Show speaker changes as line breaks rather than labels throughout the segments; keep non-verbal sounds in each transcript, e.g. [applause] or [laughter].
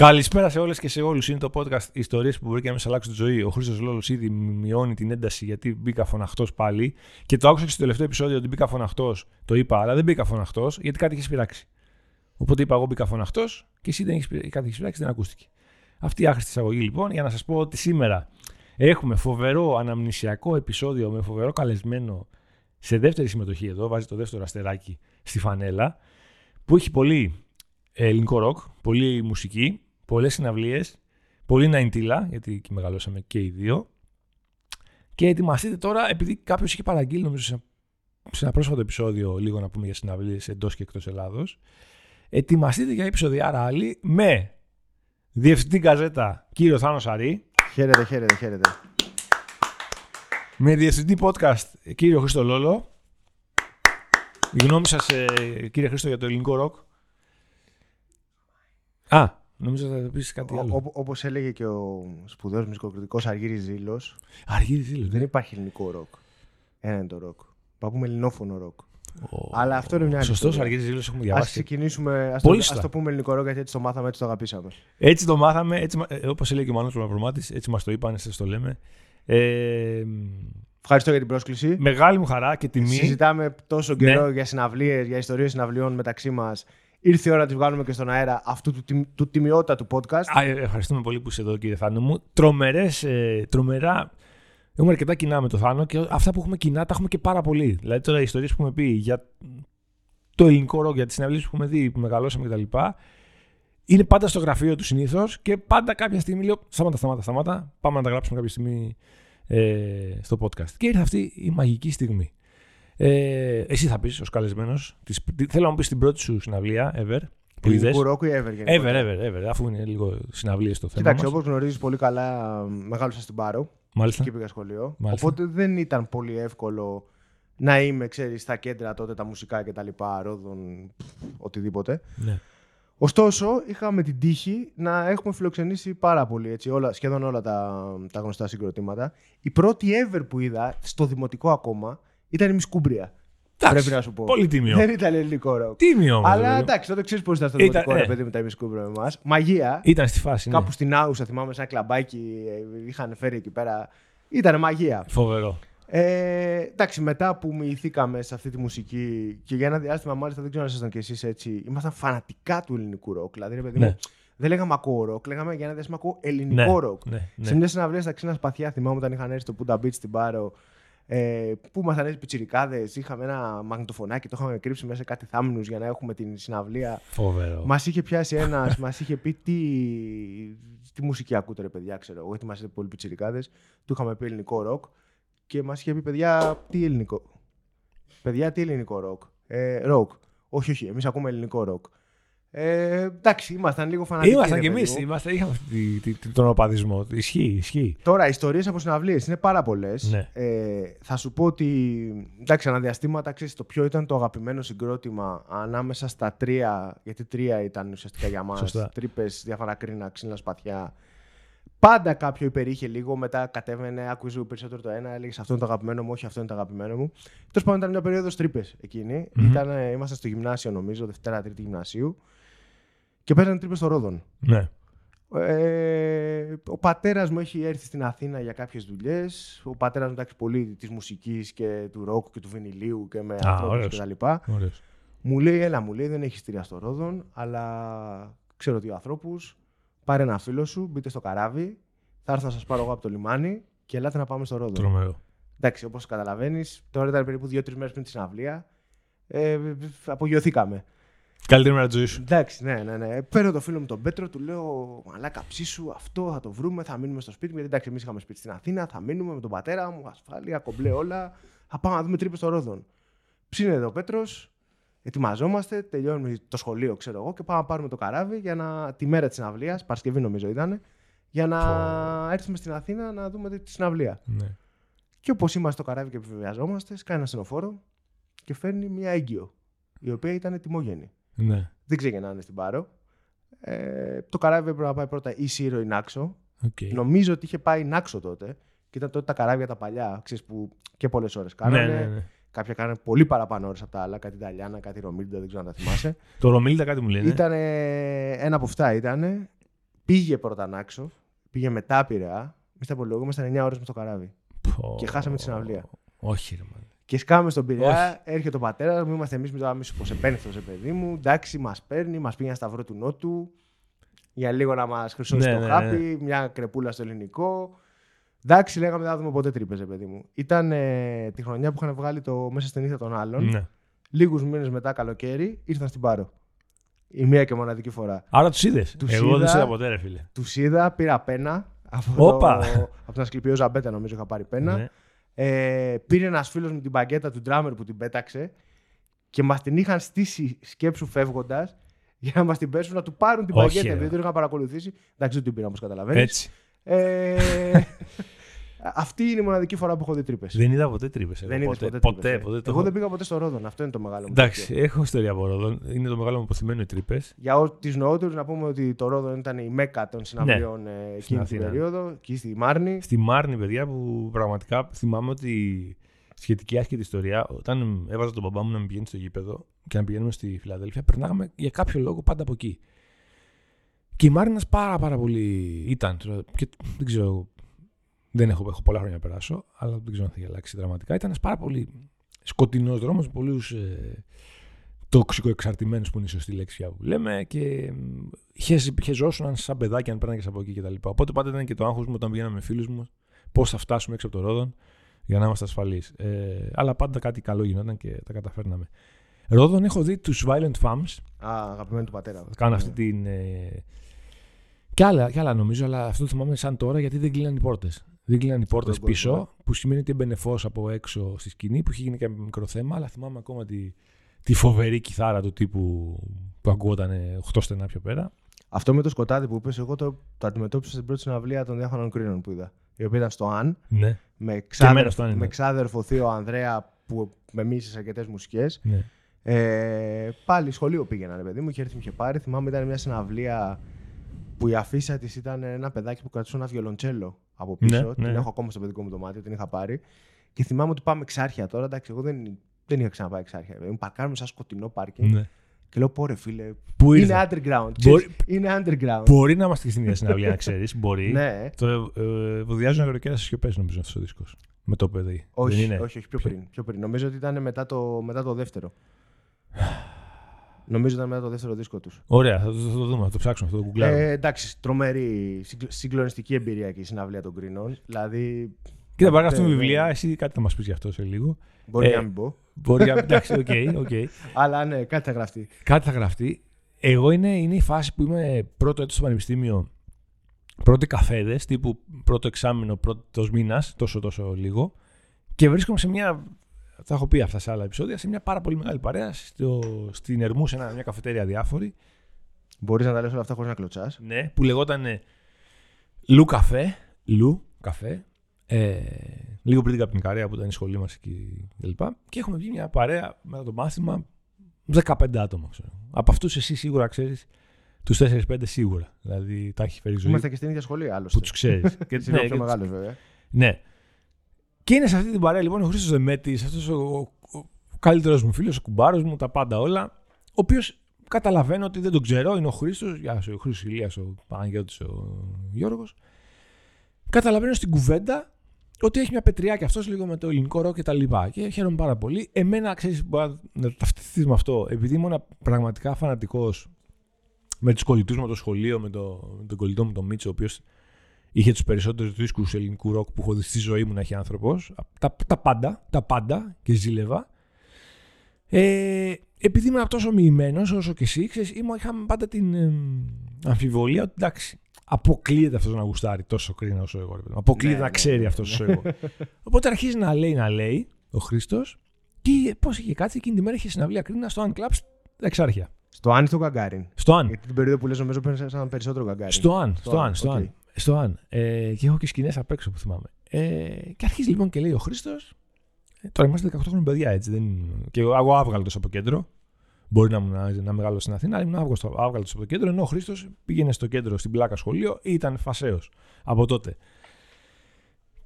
Καλησπέρα σε όλες και σε όλους. Είναι το podcast Ιστορίες που μπορεί και να με αλλάξουν τη ζωή. Ο Χρήστος Λόλος ήδη μειώνει την ένταση γιατί μπήκα φωναχτός πάλι. Και το άκουσα και στο τελευταίο επεισόδιο ότι μπήκα φωναχτός. Το είπα, αλλά δεν μπήκα φωναχτός γιατί κάτι έχει πειράξει. Οπότε είπα εγώ μπήκα φωναχτός και εσύ δεν έχεις, κάτι έχεις πειράξει, δεν ακούστηκε. Αυτή η άχρηστη εισαγωγή λοιπόν για να σας πω ότι σήμερα έχουμε φοβερό αναμνησιακό επεισόδιο με φοβερό καλεσμένο σε δεύτερη συμμετοχή εδώ. Βάζει το δεύτερο αστεράκι στη φανέλα που έχει πολύ ελληνικό ροκ, πολύ μουσική πολλές συναυλίες, πολύ ναϊντήλα, γιατί και μεγαλώσαμε και οι δύο. Και ετοιμαστείτε τώρα, επειδή κάποιος είχε παραγγείλει, νομίζω, σε ένα πρόσφατο επεισόδιο, λίγο να πούμε για συναυλίες εντός και εκτός Ελλάδος. Ετοιμαστείτε για επεισοδιάρα άλλη με διευθυντή καζέτα κύριο Θάνος Σαρή.
Χαίρετε, χαίρετε, χαίρετε.
Με διευθυντή podcast κύριο Χρήστο Λόλο. Η γνώμη σας, ε, κύριε Χρήστο, για το ελληνικό ροκ. Α, Νομίζω θα πεις κάτι άλλο.
Όπως έλεγε και ο σπουδαίος μουσικοκριτικός Αργύρης Ζήλος.
Αργύρης Ζήλος.
Δεν ναι. υπάρχει ελληνικό ροκ. Ένα είναι το ροκ. Θα πούμε ελληνόφωνο ροκ. Oh. Αλλά αυτό είναι μια
Σωστός, Αργύρη Ζήλο έχουμε διαβάσει.
Α ξεκινήσουμε. Α το, ας το πούμε ελληνικό ροκ γιατί έτσι το μάθαμε, έτσι το αγαπήσαμε.
Έτσι το μάθαμε. Έτσι, ε, Όπως έλεγε και ο Μάνο Προμαυρομάτη, έτσι μας το είπαν, έτσι το λέμε. Ε,
Ευχαριστώ για την πρόσκληση.
Μεγάλη μου χαρά και τιμή.
Συζητάμε τόσο καιρό ναι. για συναυλίες, για ιστορίες συναυλιών μεταξύ μας ήρθε η ώρα να τη βγάλουμε και στον αέρα αυτού του, του τιμιότητα του podcast.
Α, ε, ευχαριστούμε πολύ που είσαι εδώ, κύριε Θάνο μου. Τρομερές, ε, τρομερά. Έχουμε αρκετά κοινά με το Θάνο και αυτά που έχουμε κοινά τα έχουμε και πάρα πολύ. Δηλαδή, τώρα οι ιστορίες που έχουμε πει για το ελληνικό ροκ, για τις συναυλίες που έχουμε δει, που μεγαλώσαμε κτλ. Είναι πάντα στο γραφείο του συνήθως και πάντα κάποια στιγμή λέω: Σταμάτα, σταμάτα, σταμάτα. Πάμε να τα γράψουμε κάποια στιγμή ε, στο podcast. Και ήρθε αυτή η μαγική στιγμή. Ε, εσύ θα πεις ως καλεσμένος. Θέλω να μου πεις την πρώτη σου συναυλία ever.
Που είδες. Κουρόκου ή ever.
Ever, ever, ever, αφού είναι λίγο συναυλίες στο θέμα.
Κοιτάξτε, όπως γνωρίζεις πολύ καλά, μεγάλωσα στην Πάρο.
Μάλιστα.
Και πήγα σχολείο. Μάλιστα. Οπότε δεν ήταν πολύ εύκολο να είμαι, ξέρεις, στα κέντρα τότε τα μουσικά και τα λοιπά, ρόδων, οτιδήποτε.
Ναι.
Ωστόσο, είχαμε την τύχη να έχουμε φιλοξενήσει πάρα πολύ, έτσι, όλα, σχεδόν όλα τα, τα γνωστά συγκροτήματα. Η πρώτη ever που είδα, στο δημοτικό ακόμα, ήταν η Μισκούμπρια. Πρέπει να σου πω.
Πολύ τίμιο.
Δεν ήταν ελληνικό ροκ.
Τίμιο όμως.
Αλλά εντάξει, τότε ξέρεις πώς ήταν στο δημοτικό ρε ε. παιδί με τα Μισκούμπρια με εμάς. Μαγεία.
Ήταν στη φάση. Ναι.
Κάπου στην Άουσα, θυμάμαι, σε ένα κλαμπάκι ε, είχαν φέρει εκεί πέρα. Ήταν μαγεία.
Φοβερό.
Ε, εντάξει, μετά που μοιηθήκαμε σε αυτή τη μουσική και για ένα διάστημα, μάλιστα δεν ξέρω αν ήσασταν κι εσείς έτσι, ήμασταν φανατικά του ελληνικού ροκ. Δηλαδή, ρε παιδί ναι. μου, δεν λέγαμε ακούω ροκ, λέγαμε για ένα διάστημα ακούω ελληνικό ναι, ροκ.
Ναι, ναι.
Σε μια συναυλία στα Ξύλινα Σπαθιά, θυμάμαι όταν είχαν έρθει στο Πούντα Beach στην Πάρο ε, που ήμασταν έτσι πιτσιρικάδες, είχαμε ένα μαγνητοφωνάκι, το είχαμε κρύψει μέσα σε κάτι θάμνους για να έχουμε την συναυλία.
Φοβερό.
Μας είχε πιάσει ένας, μας είχε πει τι, τι μουσική ακούτε, ρε παιδιά, ξέρω εγώ, γιατί μα είστε πολύ πιτσιρικάδες. Του είχαμε πει ελληνικό ροκ και μας είχε πει, παιδιά, τι ελληνικό. Παιδιά, τι ελληνικό ροκ. Ε, ροκ. Όχι, όχι, εμείς ακούμε ελληνικό ροκ. Ε, εντάξει, ήμασταν λίγο φανατικοί.
Ήμασταν κι εμείς. Είχαμε τον οπαδισμό. Ισχύει, ισχύει.
Τώρα, ιστορίες από συναυλίες είναι πάρα πολλές.
Ναι.
Ε, θα σου πω ότι. Εντάξει, αναδιαστήματα ξέρεις το ποιο ήταν το αγαπημένο συγκρότημα ανάμεσα στα τρία. Γιατί τρία ήταν ουσιαστικά για μας. Τρύπες, διάφορα κρίνα, ξύλα σπαθιά. Πάντα κάποιο υπερήχε λίγο, μετά κατέβαινε, άκουζε περισσότερο το ένα, έλεγε Αυτό είναι το αγαπημένο μου, όχι αυτό είναι το αγαπημένο μου. Τέλος πάντων, ήταν μια περίοδος Τρύπες εκείνη. Mm-hmm. ήμασταν στο γυμνάσιο, νομίζω, Δευτέρα-Τρίτη γυμνασίου και παίζανε Τρύπες στο Ρόδον.
Ναι.
Ε, ο πατέρας μου έχει έρθει στην Αθήνα για κάποιες δουλειές. Ο πατέρας μου εντάξει πολύ της μουσικής και του ροκ και του βινιλίου και με ανθρώπους κτλ. Μου λέει, έλα, μου λέει, δεν έχει εισιτήρια στο Ρόδον, αλλά ξέρω δύο ανθρώπους. Πάρε ένα φίλο σου, μπείτε στο καράβι. Θα έρθω να σας πάρω εγώ από το λιμάνι και ελάτε να πάμε στο Ρόδον.
Τρομερό.
Εντάξει, όπως καταλαβαίνεις, τώρα ήταν περίπου δύο-τρεις μέρες πριν τη συναυλία. Ε, απογειωθήκαμε.
Καλύτερη μέρα τη ζωή σου.
Εντάξει, ναι, ναι, ναι. Παίρνω το φίλο μου τον Πέτρο, του λέω Μαλάκα ψήσου, αυτό θα το βρούμε, θα μείνουμε στο σπίτι. Γιατί εντάξει, εμείς είχαμε σπίτι στην Αθήνα, θα μείνουμε με τον πατέρα μου, ασφάλεια, κομπλέ όλα. Θα πάμε να δούμε τρύπες στο Ρόδον. Ψήνε εδώ ο Πέτρος, ετοιμαζόμαστε, τελειώνουμε το σχολείο, ξέρω εγώ, και πάμε να πάρουμε το καράβι για να, τη μέρα της συναυλίας, Παρασκευή νομίζω ήταν, για να oh. έρθουμε στην Αθήνα να δούμε τη συναυλία.
Ναι.
Και όπως είμαστε στο καράβι και επιβεβαιαζόμαστε, σκάει ένα στενοφόρο και φέρνει μια έγκυο, η οποία ήταν τιμόγενη.
Ναι.
Δεν ξεκινάνε στην Πάρο. Ε, το καράβι έπρεπε να πάει πρώτα ή Σύρο ή Νάξο.
Okay.
Νομίζω ότι είχε πάει Νάξο τότε. Και ήταν τότε τα καράβια τα παλιά, ξέρεις, που και πολλές ώρες κάνανε.
Ναι, ναι, ναι.
Κάποια κάνανε πολύ παραπάνω ώρες από τα άλλα. Κάτι Ιταλιάνα, κάτι Ρομίλντα, δεν ξέρω αν τα θυμάσαι.
το Ρομίλντα κάτι μου λένε.
Ήταν ένα από αυτά ήταν. πήγε πρώτα Νάξο, πήγε μετά Πειραιά. Εμείς τα απολογούμε, ήμασταν 9 ώρες με το καράβι.
Πω.
Και χάσαμε τη συναυλία.
Όχι, ρε man.
Και σκάμε στον Πειραιά, έρχεται ο πατέρας μου, είμαστε εμεί με το άμεσο πω επένθο, παιδί μου. Εντάξει, μας παίρνει, μας πήγε ένα σταυρό του Νότου για λίγο να μας χρυσώσει
Ναι,
το
ναι,
χάπι, μια κρεπούλα στο ελληνικό. Εντάξει, λέγαμε δεν θα δούμε ποτέ τρύπες, παιδί μου. Ήταν ε, τη χρονιά που είχαν βγάλει το μέσα στην ήθα των άλλων.
Ναι.
Λίγους μήνες μετά καλοκαίρι ήρθαν στην Πάρο. Η μία και μοναδική φορά.
Άρα τους είδες.
Τους
Εγώ δεν
είδα.
σε είδα ποτέ, ρε φίλε.
Τους είδα, πήρα πένα. Από,
Όπα.
το, από τον Ασκληπιό Ζαμπέτα, νομίζω είχα πάρει πένα.
Ναι.
Ε, πήρε ένας φίλος μου την παγκέτα του drummer που την πέταξε και μας την είχαν στήσει σκέψου φεύγοντας για να μας την πέσουν να του πάρουν την
Όχι,
παγκέτα.
ρε.
επειδή την είχαν παρακολουθήσει. Εντάξει, δεν την πήρα όπω καταλαβαίνεις.
Έτσι.
Ε, αυτή είναι η μοναδική φορά που έχω δει τρύπες.
Δεν είδα ποτέ Τρύπες.
Δεν είδες
ποτέ.
ποτέ,
Ποτέ,
Τρύπες, ε.
ποτέ, το
Εγώ
έχω-
δεν πήγα ποτέ στο Ρόδον. Αυτό είναι το μεγάλο μου.
Εντάξει,
τέτοιο.
έχω ιστορία από Ρόδον. Είναι το μεγάλο μου απωθημένο οι Τρύπες.
Για τους νεότερους, να πούμε ότι το Ρόδον ήταν η μέκα των συναυλιών ε, εκείνη την
Ναι. Αθήνα.
περίοδο. Εκεί στη Μάρνη.
Στη Μάρνη, παιδιά, που πραγματικά θυμάμαι ότι σχετική άσχετη ιστορία, όταν έβαζα τον μπαμπά μου να με πηγαίνει στο γήπεδο και να πηγαίνουμε στη Φιλαδέλφια, περνάγαμε για κάποιο λόγο πάντα από εκεί. Και η Μάρνη πάρα πάρα πολύ ήταν. τώρα, Και δεν ξέρω, δεν έχω, έχω πολλά χρόνια να περάσω, αλλά δεν ξέρω αν θα έχει αλλάξει δραματικά. Ήταν ένας πάρα πολύ σκοτεινός δρόμος με πολλούς ε, τοξικοεξαρτημένου που είναι η σωστή λέξη πια που λέμε και μ, είχε, είχε ζώσουν σαν παιδάκι αν πέρναγε από εκεί κτλ. Οπότε πάντα ήταν και το άγχος μου όταν πηγαίναμε με φίλους μου πώς θα φτάσουμε έξω από το Ρόδον για να είμαστε ασφαλείς. Ε, αλλά πάντα κάτι καλό γινόταν και τα καταφέρναμε. Ρόδον έχω δει τους Violent Femmes.
Α, αγαπημένο του πατέρα. μου.
Κάνω
Ναι.
αυτή την. Ε, και, άλλα, και άλλα νομίζω, αλλά αυτό το θυμάμαι σαν τώρα γιατί δεν κλείναν οι πόρτες. Δεν κλείναν οι πόρτες
κόσμο,
πίσω,
ναι.
που σημαίνει ότι έμπαινε φως από έξω στη σκηνή, που είχε γίνει και ένα μικρό θέμα, αλλά θυμάμαι ακόμα τη, τη φοβερή κιθάρα του τύπου που ακούγονταν 8 στενά πιο πέρα.
Αυτό με το σκοτάδι που είπες, εγώ το, το αντιμετώπισα στην πρώτη συναυλία των διάφορων κρίνων που είδα. Η οποία ήταν στο Αν,
Ναι.
με,
εμένα
ξάδερφο,
στο Αν, ναι.
με ξάδερφο θείο Ανδρέα που με μίσησε αρκετές μουσικές.
ναι.
Ε, πάλι σχολείο πήγαινα, ρε παιδί μου, είχε έρθει, με είχε πάρει. Θυμάμαι ήταν μια συναυλία που η αφίσα της ήταν ένα παιδάκι που κρατούσε ένας βιολοντσέλο από πίσω.
Ναι,
την
ναι.
έχω ακόμα στο παιδικό μου δωμάτιο, την είχα πάρει. Και θυμάμαι ότι πάμε εξάρχεια τώρα. Εντάξει, εγώ δεν, δεν είχα ξαναπάει εξάρχεια. ρε παιδί Μου παρκάρουμε σαν σκοτεινό πάρκινγκ.
ναι.
Και λέω, πόρε φίλε.
Πού
είναι
ήρθα;
underground.
Μπορεί-
ξέρεις, Είναι underground.
Μπορεί να είμαστε και στην ίδια συναυλία, να ξέρεις. Μπορεί.
ναι.
Το ε, βουδιάζουν αγροκέρα στι σιωπέ, νομίζω αυτός ο δίσκος. Με το παιδί.
Όχι,
Δεν είναι;
όχι, όχι, πιο
Ποιο;
πριν, πιο πριν. Νομίζω ότι ήταν μετά το, μετά το δεύτερο. Νομίζω ήταν μετά το δεύτερο δίσκο τους.
Ωραία, θα το, θα το δούμε, θα το ψάξουμε, θα το γκουγκλάρουμε.
Ε, εντάξει, τρομερή, συγκλ- συγκλονιστική εμπειρία και η συναυλία των Κρίνων. Δηλαδή,
Κοίτα, παράγραφουμε
ναι,
βιβλία,
ναι.
εσύ κάτι θα μας πεις γι' αυτό σε λίγο.
μπορεί
Ε,
να μην πω.
Μπορεί να. Εντάξει, OK, OK. [laughs]
Αλλά ναι, κάτι θα γραφτεί.
Κάτι θα γραφτεί. Εγώ είναι, είναι η φάση που είμαι πρώτο έτος στο πανεπιστήμιο, πρώτοι καφέδες, τύπου πρώτο εξάμεινο, πρώτος μήνας, τόσο τόσο λίγο. Και βρίσκομαι σε μια. Τα έχω πει αυτά σε άλλα επεισόδια, σε μια πάρα πολύ μεγάλη παρέα στο, στην Ερμού, σε ένα- μια καφετέρια διάφορη.
Μπορείς να τα λες όλα αυτά χωρίς να κλωτσάς.
Ναι, που λεγόταν ε, Λου Καφέ. Λου Καφέ. Ε, λίγο πριν την καπνικαρέα που ήταν η σχολή μας εκεί κλπ. Και έχουμε βγει μια παρέα μετά το μάθημα 15 άτομα. Ξέρω. Από αυτούς εσύ σίγουρα ξέρεις τους 4-5 σίγουρα. Δηλαδή τα έχει φέρει η ζωή
Είμαστε και στην ίδια σχολή, άλλωστε.
που τους ξέρεις. [laughs] και,
Εσύ είναι
ναι,
πιο
και-
μεγάλο, βέβαια.
ναι. Και είναι σε αυτή την παρέα λοιπόν ο Χρήστος Δεμέτης, αυτός ο, ο, ο καλύτερος μου φίλος, ο κουμπάρος μου, τα πάντα όλα. Ο οποίος καταλαβαίνω ότι δεν τον ξέρω, είναι ο Χρήστος, γεια σου, ο Χρήστος Ηλίας, ο Παναγιώτης, ο Γιώργος. Καταλαβαίνω στην κουβέντα ότι έχει μια πετριά και αυτός λίγο με το ελληνικό ροκ και τα λοιπά. Και χαίρομαι πάρα πολύ. Εμένα, ξέρεις, μπορεί να ταυτιστείς με αυτό, επειδή ήμουν πραγματικά φανατικός με τους κολλητούς με το σχολείο, με, το, με τον κολλητό μου τον Μίτσο, ο οποίος είχε τους περισσότερους δίσκους ελληνικού ροκ που έχω δει στη ζωή μου να έχει άνθρωπος. Τα, τα πάντα, τα πάντα και ζήλευα. Ε, επειδή ήμουν τόσο μοιημένο όσο και εσύ, ξέρεις, ήμουν, είχαμε πάντα την ε, αμφιβολία ότι εντάξει, αποκλείεται αυτός να γουστάρει τόσο κρίνα όσο εγώ. ρε παιδί μου. Αποκλείεται
Ναι,
να
ναι,
ξέρει
ναι,
αυτός
ναι.
όσο εγώ. Οπότε αρχίζει να λέει, να λέει ο Χρήστος και πώς είχε κάτσει εκείνη τη μέρα είχε συναυλία κρίνα στο Αν Club εξάρχεια.
Στο Αν ή στο Γκαγκάριν.
Στο Αν.
Γιατί την περίοδο που λες νομίζω πέρασαν περισσότερο Γκαγκάριν.
Στο αν, στο
Αν,
αν, στο
οκ.
αν. Στο αν. Ε, και έχω και σκηνές απ' έξω που θυμάμαι. Ε, και αρχίζει λοιπόν και λέει ο Χρήστος. Ε, τώρα είμαστε 18 χρόνια παιδιά έτσι. Δεν... είναι- Και εγώ, εγώ άβγαλτος από κέντρο. Μπορεί να ήμουν να, να μεγάλο στην Αθήνα, αλλά ήμουν άβγαλτο από το κέντρο. Ενώ ο Χρήστος πήγαινε στο κέντρο στην πλάκα σχολείο ή ήταν φασαίος από τότε.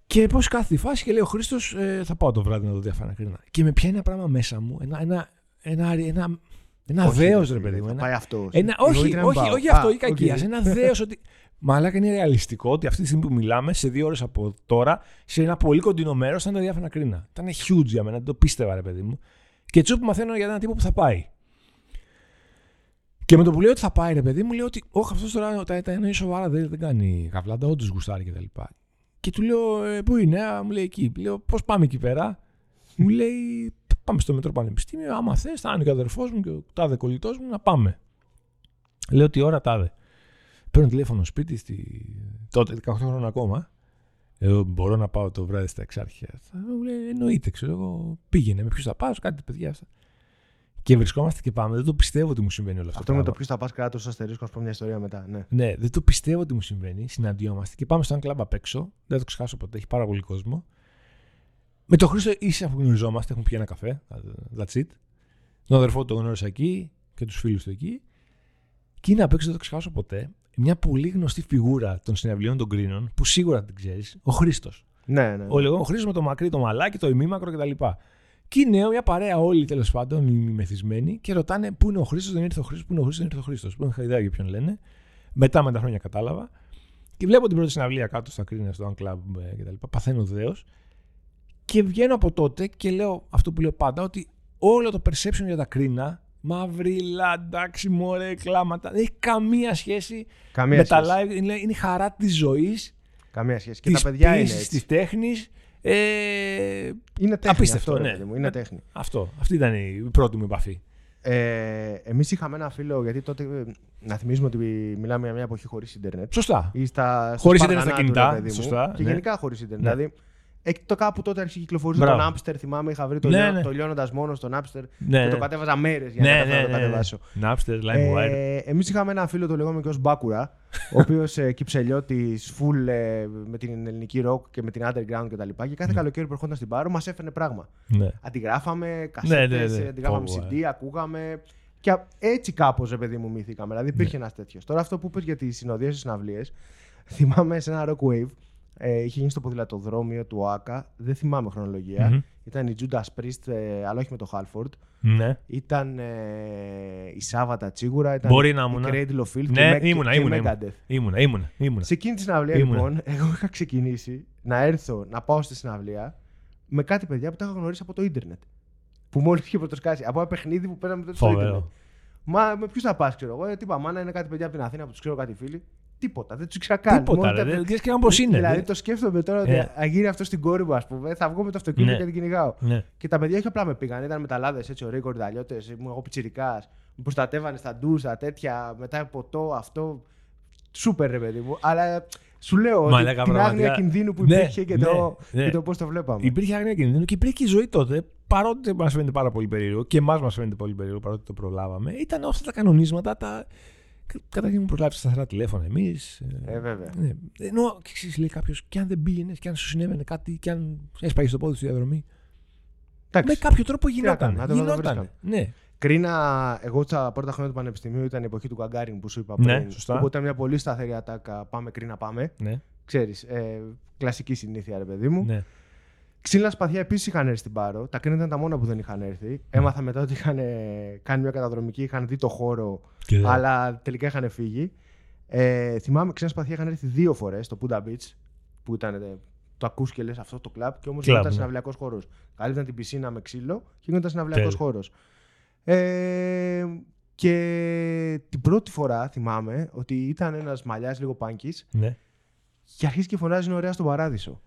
Και πώς κάθεται η φάση και λέει ο Χρήστος, ε, θα πάω το βράδυ να δω Διάφανα Κρίνα. Και με πιάνει ένα πράγμα μέσα μου, ένα, ένα, ένα, ένα, Ένα δέος, ρε παιδί μου.
Ένα... Πάει αυτός.
Ένα... Όχι, όχι, όχι, αυτό, ή κακία. Ένα δέος ότι. Μαλάκα είναι ρεαλιστικό ότι αυτή τη στιγμή που μιλάμε, σε δύο ώρες από τώρα, σε ένα πολύ κοντινό μέρος, θα είναι τα διάφορα κρίνα. Ήταν huge για μένα, δεν το πίστευα, ρε παιδί μου. Και έτσι που μαθαίνω για έναν τύπο που θα πάει. Και με το που λέω ότι θα πάει, ρε παιδί μου, λέω ότι Όχι, αυτός τώρα τα, τα εννοεί σοβαρά, δεν, δεν κάνει καβλάντα, όντως γουστάρει κτλ. Και, και του λέω, ε, Πού είναι, μου λέει εκεί. Λέω, Πώς πάμε εκεί πέρα. μου λέει, Πάμε στο Μετρό Πανεπιστήμιο. Άμα θες, θα είναι και ο αδερφός μου και ο τάδε κολλητός μου να πάμε. Λέω τι ώρα τάδε. Παίρνω τηλέφωνο σπίτι, στη... τότε 18 χρόνια ακόμα. Εγώ μπορώ να πάω το βράδυ στα εξάρχεια. Μου λέει, εννοείται, ξέρω εγώ. Πήγαινε με ποιου θα πάω, κάτι παιδιά αυτά. Και βρισκόμαστε και πάμε. Δεν το πιστεύω ότι μου συμβαίνει όλο αυτό.
Αυτό με το ποιος θα πας κάτω στο αστερίσκο, να πω μια ιστορία μετά. Ναι.
ναι, δεν το πιστεύω ότι μου συμβαίνει. Συναντιόμαστε και πάμε στο ένα κλαμπ απ' έξω. Δεν το ξεχάσω ποτέ. Έχει πάρα πολύ κόσμο. Με τον Χρήστο ίσα αφού γνωριζόμαστε, έχουμε πιει ένα καφέ. That's it. Τον αδερφό του το γνώρισα εκεί και τους φίλους του εκεί. Και είναι απ' έξω, δεν το ξεχάσω ποτέ, μια πολύ γνωστή φιγούρα των συναυλίων των Κρίνων, που σίγουρα την ξέρεις, ο Χρήστος.
Ναι, ναι.
Ο λεγόμενο Χρήστος με το μακρύ, το μαλάκι, το ημίμακρο κτλ. Και είναι μια παρέα όλοι τέλος πάντων, οι μεθυσμένοι, και ρωτάνε πού είναι ο Χρήστος, δεν ήρθε ο Χρήστος, πού είναι ο Χρήστος, δεν ήρθε ο Χρήστος. Που είχα ιδέα για ποιον λένε. Μετά με τα χρόνια κατάλαβα. Και βλέπω την πρώτη συναυλία κάτω στα Κρίνα, στο One Club ε, κτλ. Παθαίνω δέος. Και βγαίνω από τότε και λέω αυτό που λέω πάντα, ότι όλο το perception για τα κρίνα, μαύριλα, εντάξει, μωρέ, κλάματα, δεν έχει καμία σχέση
καμία
με
σχέση.
τα live. Είναι, είναι η χαρά της ζωής.
Καμία σχέση. Και τα παιδιά είναι.
Της τέχνης. Ε,
είναι τέχνη. Απίστευτο, αυτό, ναι. μου, είναι
ε,
τέχνη.
Αυτό. Αυτή ήταν η πρώτη μου επαφή.
Ε, Εμείς είχαμε ένα φίλο, γιατί τότε ε, να θυμίζουμε ότι μιλάμε για μια εποχή χωρίς Ιντερνετ.
Σωστά.
Χωρίς
Ίντερνετ στα κινητά. Σωστά.
Και ναι. γενικά χωρίς Ίντερνετ. Ναι. Δηλαδή, το κάπου τότε άρχισε κυκλοφορούσε το Napster. Θυμάμαι, είχα βρει το, ναι, ναι. το λιώνοντας μόνος στο Napster
ναι,
και
το
ναι. κατέβαζα μέρες για
ναι,
να
ναι,
το κατεβάσω.
Napster, LimeWire.
Ε, Εμείς είχαμε ένα φίλο, το λέγαμε και ως Μπάκουρα, ο οποίος ε, κυψελιώτης, full ε, με την ελληνική rock και με την underground κτλ. Και, και κάθε καλοκαίρι που ερχόταν στην Πάρο μας έφερε πράγμα.
Ναι.
Αντιγράφαμε, κασέτες, αντιγράφαμε CD, ακούγαμε. Και έτσι κάπως, ρε παιδί μου, μύθηκαμε. Δηλαδή υπήρχε ένας τέτοιος. Τώρα αυτό που είπες για τις συνοδείες στι συναυλίες, θυμάμαι σε ένα rock wave ε, είχε γίνει στο ποδηλατοδρόμιο του ΟΑΚΑ. Δεν θυμάμαι χρονολογία. Mm-hmm. Ήταν η Judas Priest, ε, αλλά όχι με το Halford.
Ναι.
Ήταν ε, η Σάββατα Τσίγουρα. Ήταν
Μπορεί να
η
ήμουν.
Cradle of Filth
ναι,
και,
ήμουνα,
και
ήμουνα,
Megadeth.
Ήμουνα, ήμουνα, ήμουνα.
Σε εκείνη τη συναυλία, λοιπόν, εγώ είχα ξεκινήσει να έρθω να πάω στη συναυλία με κάτι παιδιά που τα είχα γνωρίσει από το ίντερνετ. Που μόλις είχε πρωτοσκάσει. Από ένα παιχνίδι που πέραμε τότε στο ίντερνετ. Μα με ποιους θα πας, ξέρω εγώ. Ε, τι μάνα είναι κάτι παιδιά από την Αθήνα που τους ξέρω κάτι φίλοι. Τίποτα, δεν τους ήξερα καν.
Τίποτα, ρε, δεν ξέρει καν πώς είναι.
Δηλαδή το σκέφτομαι τώρα ότι yeah. αν γίνει αυτό στην κόρη μου, ας πούμε, θα βγω με το αυτοκίνητο
Ναι.
και την κυνηγάω.
Ναι.
Και τα παιδιά όχι απλά με πήγαν, ήταν μεταλλάδες έτσι, ωραίοι κορυδαλιώτε, ήμουν εγώ πιτσυρικά. Με προστατεύανε στα ντους, στα τέτοια, μετά ποτό, αυτό. Σούπερ ρε παιδί μου. Αλλά σου λέω
Μα,
ότι
λέγα,
την
πραγματικά.
άγνοια κινδύνου που
Ναι,
υπήρχε και,
ναι,
το,
ναι.
και το πώς το βλέπαμε.
Υπήρχε άγνοια κινδύνου και υπήρχε και η ζωή τότε. Παρότι μας φαίνεται πάρα πολύ περίεργο και εμάς μας φαίνεται πολύ περίεργο παρότι το προλάβαμε, ήταν αυτά τα κανονίσματα. Τα... Καταρχήν μου προλάβει σταθερά τηλέφωνα εμείς.
Ε, βέβαια.
Ναι. Ενώ και ξέρεις, λέει κάποιος, και αν δεν πήγαινες, και αν σου συνέβαινε κάτι, και αν έσπαγες το πόδι στη διαδρομή.
Εντάξει.
Με κάποιο τρόπο
να
γινόταν.
κάνουμε, να το
Γινόταν.
βρίσκαμε.
Ναι.
Κρίνα, εγώ στα πρώτα χρόνια του Πανεπιστημίου ήταν η εποχή του Γκαγκάριν που σου είπα
Ναι,
πριν.
σωστά.
Οπότε ήταν μια πολύ σταθερή ατάκα. Πάμε κρίνα, πάμε.
ναι.
Ξέρεις, ε, κλασική συνήθεια, ρε παιδί μου.
ναι.
Ξύλα σπαθιά επίσης είχαν έρθει στην Πάρο. Τα κρίνα ήταν τα μόνα που δεν είχαν έρθει. Έμαθα μετά ότι είχαν ε, κάνει μια καταδρομική, είχαν δει το χώρο,
Και δεν-
αλλά τελικά είχαν φύγει. Ε, θυμάμαι ξύλα σπαθιά είχαν έρθει δύο φορές στο Πούντα Beach, που ήταν. ε, το ακούς και λες αυτό το κλαμπ και όμως
Κλαμπ,
γινόταν
ναι.
συναυλιακός χώρος. Καλύπταν την πισίνα με ξύλο και γινόταν συναυλιακός
Τέλεια.
χώρος. Ε, και την πρώτη φορά θυμάμαι ότι ήταν ένας μαλλιάς λίγο πάνκι
ναι.
και αρχίζει και φωνάζει είναι ωραία στον παράδεισο.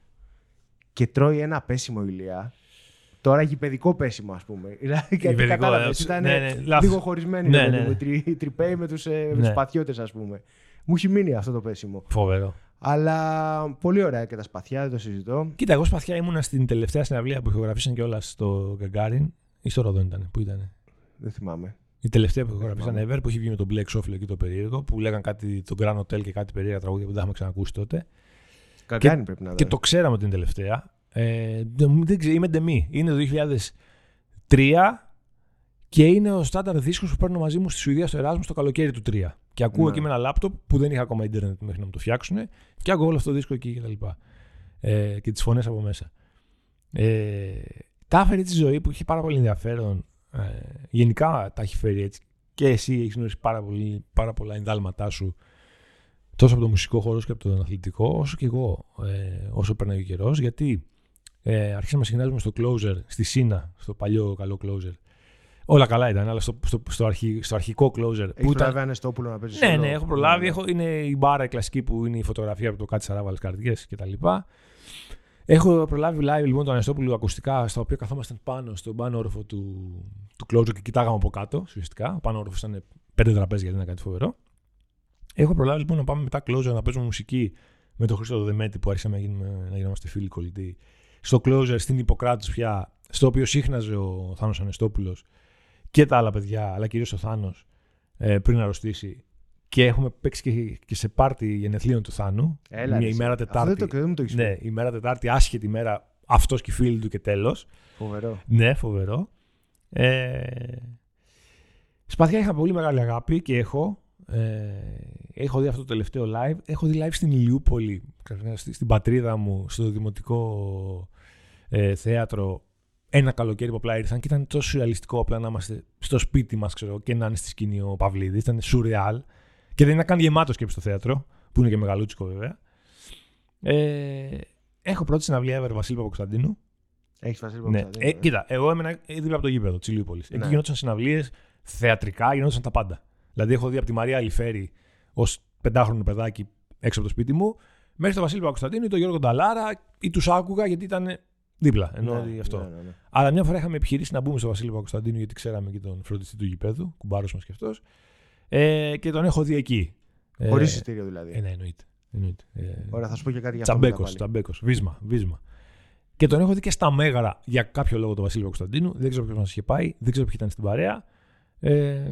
Και τρώει ένα πέσιμο ηλιά. Τώρα γηπαιδικό πέσιμο, ας πούμε. [laughs] Δηλαδή, γιατί
Γηπαιδικό,
κατάλαβες,
ε,
ήταν
ναι, ναι, λάθος.
λίγο χωρισμένοι.
Ναι,
Ναι,
ναι, ναι.
Τρι, τριπέοι με τους ε,
Ναι.
σπαθιώτε, ας πούμε. Μου έχει μείνει αυτό το πέσιμο.
Φοβερό.
Αλλά πολύ ωραία και τα σπαθιά, δεν το συζητώ.
Κοίτα, εγώ σπαθιά ήμουνα στην τελευταία συναυλία που ηχογραφήσαν κιόλας στο Γκαγκάριν ή στο Ροδόν ήταν. Πού ήταν.
Δεν θυμάμαι.
Η τελευταία που ηχογραφήσαν
θυμάμαι.
ever που είχε βγει με τον Blake Shuffle εκεί το περίεργο που λέγαν κάτι τον Grand Hotel και κάτι περίεργα τραγούδια που δεν είχαμε ξανακούσει τότε.
Καγκάνι πρέπει να δω.
Και το ξέραμε ότι είναι τελευταία. Ε, δεν δεν ξέρω, είμαι ντεμή. Είναι το 2003 και είναι ο στάνταρ δίσκος που παίρνω μαζί μου στη Σουηδία στο Εράσμο το καλοκαίρι του 3. Και ακούω
Ναι.
εκεί με ένα λάπτοπ που δεν είχα ακόμα ίντερνετ μέχρι να μου το φτιάξουν και ακούω όλο αυτό το δίσκο εκεί και τα λοιπά. Ε, και τις φωνές από μέσα. Ε, τα έφερε έτσι η ζωή που είχε πάρα πολύ ενδιαφέρον. Ε, γενικά τα έχει φέρει έτσι και εσύ έχεις γνωρίσει πάρα, πολύ, πάρα πολλά ενδάλματά σου τόσο από το μουσικό χώρο και από τον αθλητικό, όσο και εγώ ε, όσο περνάει ο καιρός. Γιατί ε, αρχίσαμε να συχνάζουμε στο closer, στη Σίνα, στο παλιό καλό closer. Όλα καλά ήταν, αλλά στο, στο, στο, αρχι, στο αρχικό closer.
Έχεις προλάβει Ανεστόπουλο να παίζεις.
Ναι, ναι, έχω προλάβει. Ναι. Έχω, είναι η μπάρα η κλασική που είναι η φωτογραφία από το κάτι σαράβαλε καρδιές κτλ. Έχω προλάβει live λοιπόν τον Ανεστόπουλο ακουστικά, στα οποία καθόμασταν πάνω στον πάνω όροφο του, του closer και κοιτάγαμε από κάτω. Ουσιαστικά. Ο πάνω όροφος ήταν πέντε τραπέζια γιατί ήταν κάτι φοβερό. Έχω προλάβει λοιπόν να πάμε μετά closer να παίζουμε μουσική με τον Χρήστο Δεμέτη που άρχισαμε να, γίνουμε, να γινόμαστε φίλοι κολλητοί. Στο closer στην Ιπποκράτους πια, στο οποίο σύχναζε ο Θάνος Ανεστόπουλος και τα άλλα παιδιά, αλλά κυρίως ο Θάνος ε, πριν αρρωστήσει. Και έχουμε παίξει και, και σε πάρτι γενεθλίων του Θάνου.
Έλα,
μια ημέρα Τετάρτη.
Αυτό δεν το, το
Ναι, ημέρα Τετάρτη, άσχετη ημέρα, αυτός και οι φίλοι του και τέλος.
Φοβερό.
Ναι, φοβερό. Ε, Σπαθιά είχα πολύ μεγάλη αγάπη και έχω. Ε, έχω δει αυτό το τελευταίο live. Έχω δει live στην Ηλιούπολη, στην πατρίδα μου, στο δημοτικό ε, θέατρο. Ένα καλοκαίρι που απλά ήρθαν και ήταν τόσο σουρεαλιστικό απλά να είμαστε στο σπίτι μας και να είναι στη σκηνή ο Παυλίδης. Ήταν σουρεάλ. Και δεν είναι καν γεμάτο και στο θέατρο, που είναι και μεγαλούτσικο βέβαια. Ε, έχω πρώτη συναυλία Ever Βασίλη Παπακοσταντίνου.
Έχεις Βασίλη
Ναι.
Παπακοσταντίνου.
Ε, κοίτα, εγώ έμενα δίπλα από το γήπεδο της Ηλιούπολης. Εκεί
Ναι.
γινόταν συναυλίες θεατρικά, γινόταν τα πάντα. Δηλαδή, έχω δει από τη Μαρία Αλιφέρη ως πεντάχρονο παιδάκι έξω από το σπίτι μου, μέχρι τον Βασίλη Παπακοσταντίνου ή τον Γιώργο Νταλάρα ή τους άκουγα γιατί ήταν δίπλα. Ενώ
Ναι,
ότι αυτό.
ναι, ναι, ναι.
Αλλά μια φορά είχαμε επιχειρήσει να μπούμε στο Βασίλη Παπακοσταντίνου γιατί ξέραμε και τον φροντιστή του γηπέδου, κουμπάρος μας κι αυτός. Ε, και τον έχω δει εκεί.
Χωρίς
Ε,
εισιτήριο δηλαδή.
ε, ναι, εννοείται. εννοείται. Ε,
Ωραία, θα σου πω και κάτι για αυτό.
Τσαμπέκος,
μετά πάλι.
τσαμπέκος. Βίσμα, βίσμα. Και τον έχω δει και στα Μέγαρα για κάποιο λόγο τον Βασίλη Κωνσταντίνου. Δεν ξέρω ποιος μας είχε πάει, δεν ξέρω ποιοι ήταν στην παρέα. Ε,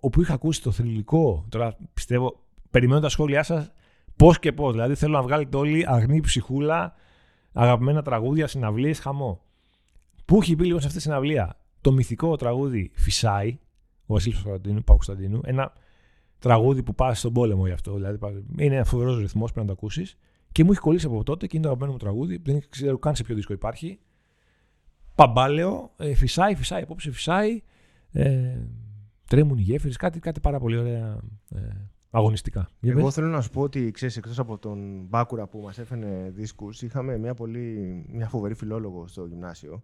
όπου είχα ακούσει το θρηλυκό. Τώρα πιστεύω, περιμένω τα σχόλιά σας πώς και πώς. Δηλαδή θέλω να βγάλετε όλοι αγνή ψυχούλα, αγαπημένα τραγούδια, συναυλίες, χαμό. Πού έχει πει λίγο σε αυτή τη συναυλία; Το μυθικό τραγούδι Φυσάει, ο Βασίλης Κωνσταντίνου, Παπακοσταντίνου, ένα τραγούδι που πας στον πόλεμο γι' αυτό. Δηλαδή, είναι ένα φοβερός ρυθμός, πρέπει να το ακούσεις. Και μου έχει κολλήσει από τότε και είναι το αγαπημένο μου τραγούδι. Δεν ξέρω καν σε ποιο δίσκο υπάρχει. Παμπάλαιο, ε, φυσάει, φυσάει, απόψε φυσάει. Ε, τρέμουν οι γέφυρες, κάτι, κάτι πάρα πολύ ωραία ε, αγωνιστικά. Για
Εγώ
πες.
θέλω να σου πω ότι ξέρεις, εκτός από τον Μπάκουρα που μας έφερε δίσκους, είχαμε μια, πολύ, μια φοβερή φιλόλογο στο γυμνάσιο.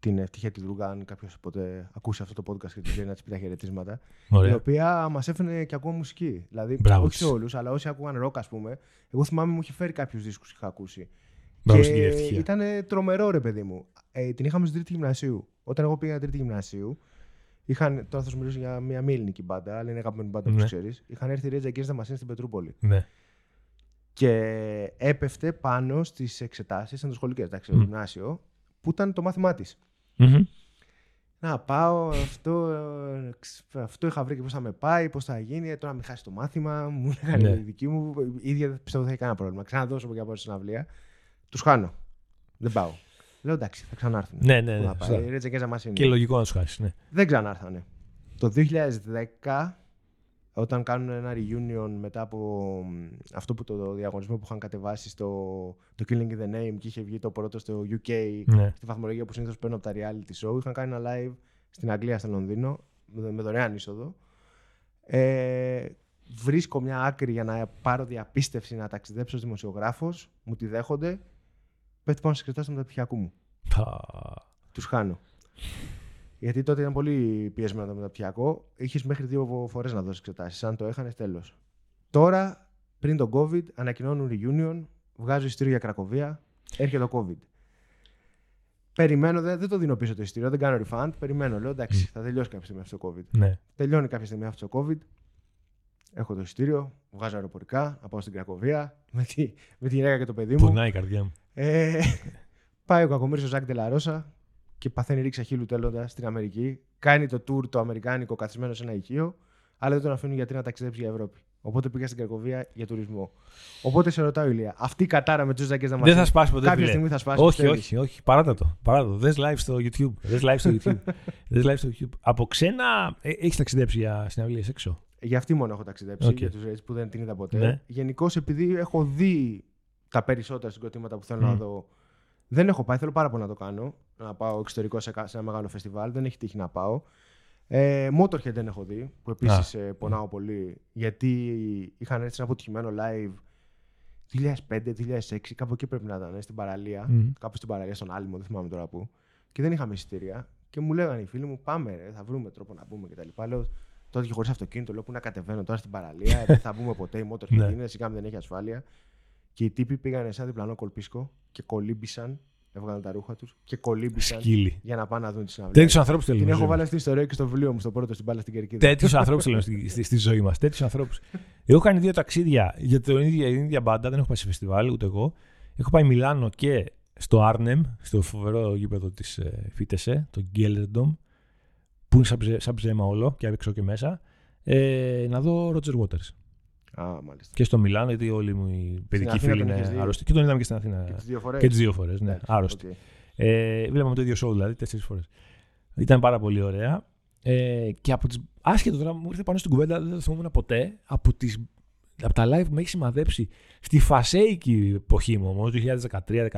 Την Ευτυχία τη Δρούγα, αν κάποιος ποτέ ακούσει αυτό το podcast και την ξέρει να της πει τα χαιρετίσματα. Η
Ωραία.
οποία μας έφερε και ακόμα μουσική. Δηλαδή,
Μπράβο
όχι
της.
σε όλους, αλλά όσοι ακούγαν ροκ, ας πούμε. Εγώ θυμάμαι μου είχε φέρει κάποιους δίσκους που είχα ακούσει.
Μπράβο
και
στην κυρία Ευτυχία.
ήταν τρομερό, ρε παιδί μου. Ε, την είχαμε στην τρίτη γυμνασίου. Όταν εγώ πήγα τρίτη γυμνασίου, είχαν, τώρα θα σου μιλήσω για μια μη ελληνική μπάντα, αλλά είναι αγαπημένη μπάντα που
Ναι.
ξέρεις. Είχαν έρθει η Rage Against the Machine στην Πετρούπολη.
Ναι.
Και έπεφτε πάνω στις εξετάσεις, ήταν το σχολικέ, εντάξει, το
Μμ.
γυμνάσιο, που ήταν το μάθημά της.
Μμμ.
Να πάω, αυτό, ε, ξ- αυτό είχα βρει και πώς θα με πάει, πώς θα γίνει. ε, Τώρα μην χάσει το μάθημα. Μου λέγανε
Ναι.
οι δικοί μου. Η ίδια δεν πιστεύω δεν θα έχει κανένα πρόβλημα. Ξαναδώσω από εκεί από στην αυλία. Τους χάνω. Δεν πάω. Λέω εντάξει, θα ξανάρθουν.
Ναι, ναι,
Πού
ναι.
να πάει,
σωστά.
η Ρέτζα Γκέζα μας είναι.
Και λογικό να τους χάσεις. Ναι.
Δεν ξανάρθανε. Το 2010, όταν κάνουν ένα reunion μετά από μ, αυτό που το διαγωνισμό που είχαν κατεβάσει στο το Killing in the Name και είχε βγει το πρώτο στο UK
Ναι.
στη βαθμολογία που συνήθως παίρνω από τα reality show. Είχαν κάνει ένα live στην Αγγλία, στο Λονδίνο, με με δωρεάν είσοδο. Ε, βρίσκω μια άκρη για να πάρω διαπίστευση να ταξιδέψω ως δημοσιογράφος. Μου τη δέχονται. Πέφτει πάνω στις εξετάσεις του μεταπτυχιακού μου.
Πα.
Τους χάνω. Γιατί τότε ήταν πολύ πιεσμένο το μεταπτυχιακό. Είχες μέχρι δύο φορές να δώσεις εξετάσεις. Αν το έχανες, τέλος. Τώρα, πριν τον COVID, ανακοινώνουν reunion, βγάζω ειστήριο για Κρακοβία, έρχεται το COVID. Περιμένω, δεν, δεν το δίνω πίσω το ειστήριο, δεν κάνω refund. Περιμένω, λέω εντάξει, θα τελειώσει κάποια στιγμή αυτό το COVID.
Ναι.
Τελειώνει κάποια στιγμή αυτό το COVID. Έχω το εισιτήριο, βγάζω αεροπορικά, να πάω στην Κρακοβία με τη, με τη γυναίκα και το παιδί μου.
Πονάει η καρδιά μου.
Ε, πάει ο κακομοίρης ο Zack de la Rocha και παθαίνει ρήξη αχίλλειου τένοντα στην Αμερική. Κάνει το tour το αμερικάνικο καθισμένο σε ένα ηχείο, αλλά δεν τον αφήνουν γιατί να ταξιδέψει για Ευρώπη. Οπότε πήγα στην Κρακοβία για τουρισμό. Οπότε σε ρωτάω, Ηλία, αυτή η κατάρα με τους Ζακές να
Δεν θα σπάσει ποτέ.
Κάποια
φίλε.
στιγμή θα σπάσει.
Όχι,
πιστεύεις;
όχι, όχι. Παράτα το. Παράτα το. Δες live στο YouTube. Δες live στο YouTube. [laughs] Δες live στο YouTube. Από ξένα ε, έχεις ταξιδέψει για συναυλίες έξω;
Για αυτή μόνο έχω ταξιδέψει,
Οκ.
για τους Rage που δεν την είδα ποτέ.
Ναι.
Γενικώς, επειδή έχω δει τα περισσότερα συγκροτήματα που θέλω να
Μμ.
δω, δεν έχω πάει. Θέλω πάρα πολύ να το κάνω. Να πάω εξωτερικό σε, κα- σε ένα μεγάλο φεστιβάλ. Δεν έχει τύχει να πάω. Ε, Motorhead δεν έχω δει, που επίσης ε, πονάω πολύ, γιατί είχαν έτσι ένα αποτυχημένο live 2005-2006, κάπου εκεί πρέπει να ήταν, ε, στην παραλία. Mm. Κάπου στην παραλία, στον Άλυμο, δεν θυμάμαι τώρα πού. Και δεν είχαμε εισιτήρια. Και μου λέγανε οι φίλοι μου, πάμε, ρε, θα βρούμε τρόπο να μπούμε κτλ. Λέω, τότε και χωρίς αυτοκίνητο, λέω που να κατεβαίνω τώρα στην παραλία, [laughs] δεν θα μπούμε ποτέ. Η Motorhead ναι. είναι, σιγά δεν έχει ασφάλεια. Και οι τύποι πήγαν σε ένα διπλανό κολπίσκο και κολύμπησαν έβγαλαν τα ρούχα τους και κολύμπησαν
Σκύλι.
για να πάνε να δουν τη συναυλία.
Τέτοιους ανθρώπους θέλουμε.
Την έχω βάλει αυτή τη ιστορία και στο βιβλίο μου, στο πρώτο στην μπάλα στην Κερκίδα.
Τέτοιους ανθρώπους θέλουμε στη, [laughs] στη, στη, ζωή μας. Τέτοιους ανθρώπους. έχω κάνει δύο ταξίδια για την ίδια, ίδια μπάντα, δεν έχω πάει σε φεστιβάλ ούτε εγώ. Έχω πάει Μιλάνο και στο Άρνεμ, στο φοβερό γήπεδο της ε, Φίτεσε, το Γκέλερντομ, που είναι σαν, σαν ψέμα όλο και έξω και μέσα, ε, να δω Roger Waters.
Α, μάλιστα.
Και στο Μιλάνο, γιατί όλοι μου οι παιδικοί φίλοι είναι άρρωστοι. Και τον είδαμε και στην Αθήνα.
Και τις δύο φορές.
Και τις δύο φορές, ναι. Άρρωστοι. Okay. Ε, βλέπαμε το ίδιο show δηλαδή, τέσσερις φορές. Ήταν πάρα πολύ ωραία. Ε, και από τις... άσχετο τώρα μου ήρθε πάνω στην κουβέντα, δεν το θυμόμουν ποτέ, από, τις... από τα live που με έχει σημαδέψει στη φασέικη εποχή μου όμως, 2013-2014,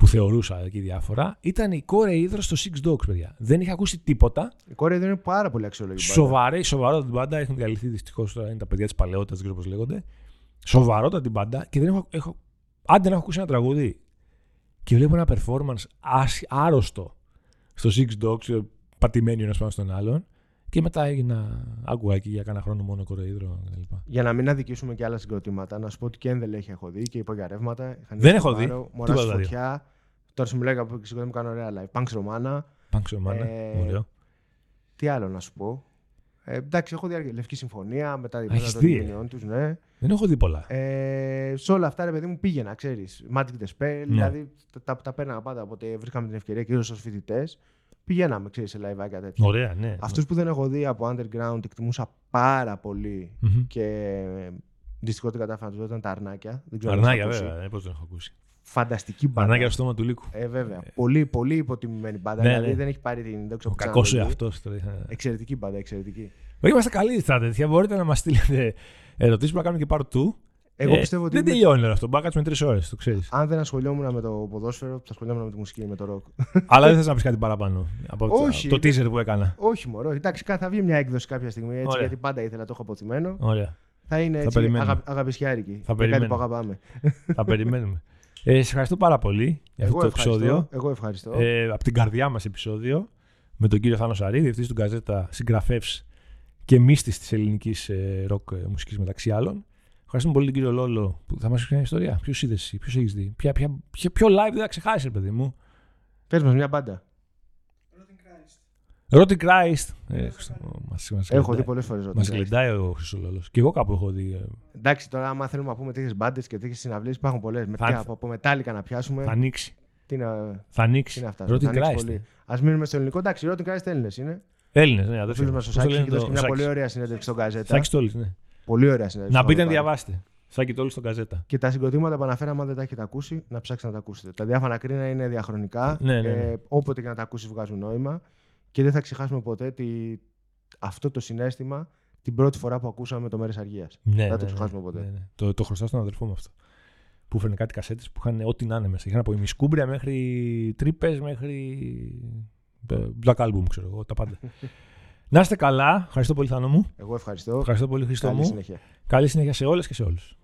που θεωρούσα εκεί διάφορα, ήταν η κόρε Ήδρο στο Six Dogs, παιδιά. Δεν είχα ακούσει τίποτα.
Η κόρε Ήδρο είναι πάρα πολύ αξιόλογη.
Σοβαρή, σοβαρότατη την πάντα. Έχουν διαλυθεί δυστυχώς τώρα είναι τα παιδιά της παλαιότητας, δεν ξέρω πώς λέγονται. Σοβαρότατη την πάντα και δεν έχω, έχω. Άντε να έχω ακούσει ένα τραγούδι και βλέπω ένα performance άρρωστο στο Six Dogs, πατημένη ένας πάνω στον άλλον. Και μετά έγινα. Άκουγα εκεί για κάνα χρόνο μόνο κοροϊδρό κλπ.
Για να μην αδικήσουμε και άλλα συγκροτήματα, να σου πω ότι και δεν έχει έχω δει και υπογειαρεύματα.
Δεν έχω δει.
Μωράς στη φωτιά. Τώρα σου μιλάει από συγκροτήματα κάνω ωραία live. Πανξ Ρωμάνα.
Πανξ Ρωμάνα. Ε,
τι άλλο να σου πω. Ε, εντάξει, έχω δει Λευκή Συμφωνία με τα διπλώματα των γενιών τους. Ναι.
Δεν έχω δει πολλά.
Ε, σε όλα αυτά, ρε παιδί μου, πήγαινα, ξέρεις. Magic the Spell, ναι. δηλαδή τα, τα, τα παίρναγα πάντα. Οπότε βρίσκαμε την ευκαιρία κυρίω ω φοιτητές πηγαίναμε ξέρεις, σε live τέτοια.
Ωραία, ναι.
Αυτούς που δεν έχω δει από underground εκτιμούσα πάρα πολύ mm-hmm. και δυστυχώς δεν κατάφερα να τους δω ήταν τα αρνάκια.
Δεν ξέρω αρνάκια, βέβαια, πώς δεν έχω ακούσει.
Φανταστική μπάντα.
Αρνάκια στο στόμα του λύκου.
Ε, βέβαια. Ε. Πολύ, πολύ υποτιμημένη μπάντα. Ναι, δηλαδή ναι. δεν έχει πάρει την. Δεν
ξέρω, Ο κακός εαυτός.
Εξαιρετική μπάντα, εξαιρετική.
Είμαστε καλοί στα τέτοια. Μπορείτε να μας στείλετε ερωτήσεις που να κάνουμε και part 2.
Εγώ ε, πιστεύω ότι.
Δεν με... τελειώνει όλο αυτό. Μπορεί να κάτσουμε τρεις ώρες, το ξέρεις.
Αν δεν ασχολιόμουν με το ποδόσφαιρο, θα ασχολιόμουν με τη μουσική, με το ροκ. [laughs]
Αλλά δεν θες να πεις κάτι παραπάνω από Όχι, το teaser που έκανα.
Όχι, μωρό. Εντάξει, θα βγει μια έκδοση κάποια στιγμή έτσι, γιατί πάντα ήθελα το έχω αποθυμένο.
Ωραία.
Θα είναι έτσι αγα... αγαπησιάρικη.
Θα περιμένουμε.
Κάτι που αγαπάμε.
θα περιμένουμε. Ε, σε ευχαριστώ πάρα πολύ για αυτό το επεισόδιο.
Εγώ ευχαριστώ.
Ε, από την καρδιά μας επεισόδιο με τον κύριο Θάνο Σαρή, διευθυντή του Γκαζέτα, συγγραφέα και μύστης της ελληνικής ε, ροκ ε, μουσικής μεταξύ άλλων. Ευχαριστούμε πολύ τον κύριο Λόλο που θα μας πει μια ιστορία. Ποιος είδες εσύ, ποιος έχεις δει; Ποια, ποια, ποιο, ποιο live δεν θα ξεχάσεις, παιδί μου.
Πες μας μια μπάντα.
Ρότι Christ. Ε,
έχω δει πολλές φορές
Μας γλεντάει ο Χρυσολόλο. Και εγώ κάπου έχω δει. Ε.
Εντάξει, τώρα άμα θέλουμε να πούμε τέτοιες μπάντες και τέτοιες συναυλίες υπάρχουν πολλές. Με θα... από μετάλλικα να πιάσουμε.
Θα ανοίξει.
Τι να...
Θα ανοίξει.
Ρότι Christ. Α μείνουμε στο ελληνικό. Εντάξει, Ρότι Christ Έλληνες είναι.
Έλληνες, ναι,
αδερφέ. Φίλος μας ο Σάκης έχει δώσει μια πολύ ωραία συνέντευξη στον Καζέτα.
Σάκη Τόλη, ναι.
Πολύ ωραία συνέντευξη.
Να μπείτε να διαβάσετε. Σάκη Τόλη στον Καζέτα.
Και τα συγκροτήματα που αναφέραμε, αν δεν τα έχετε ακούσει, να ψάξετε να τα ακούσετε. Τα διάφανα κρίνα είναι διαχρονικά.
Ναι, ναι, ναι. Ε,
όποτε και να τα ακούσεις, βγάζουν νόημα. Και δεν θα ξεχάσουμε ποτέ τη... αυτό το συνέστημα την πρώτη φορά που ακούσαμε το Μέρε Αργίας.
Ναι, δεν
θα
το
ναι, ξεχάσουμε ποτέ.
Ναι, ναι. Το, το χρωστάω στον αδερφό μου αυτό. Που φέρνει κάτι κασέτες που είχαν ό,τι να είναι μέσα. Είχαν από ημισκούμπρια μέχρι τρύπες μέχρι. Ε, Black Album, ξέρω εγώ, τα πάντα. [laughs] Να είστε καλά. Ευχαριστώ πολύ, Θάνο μου.
Εγώ ευχαριστώ.
Ευχαριστώ πολύ, Χριστό
Καλή
μου.
Συνέχεια.
Καλή συνέχεια σε όλες και σε όλους.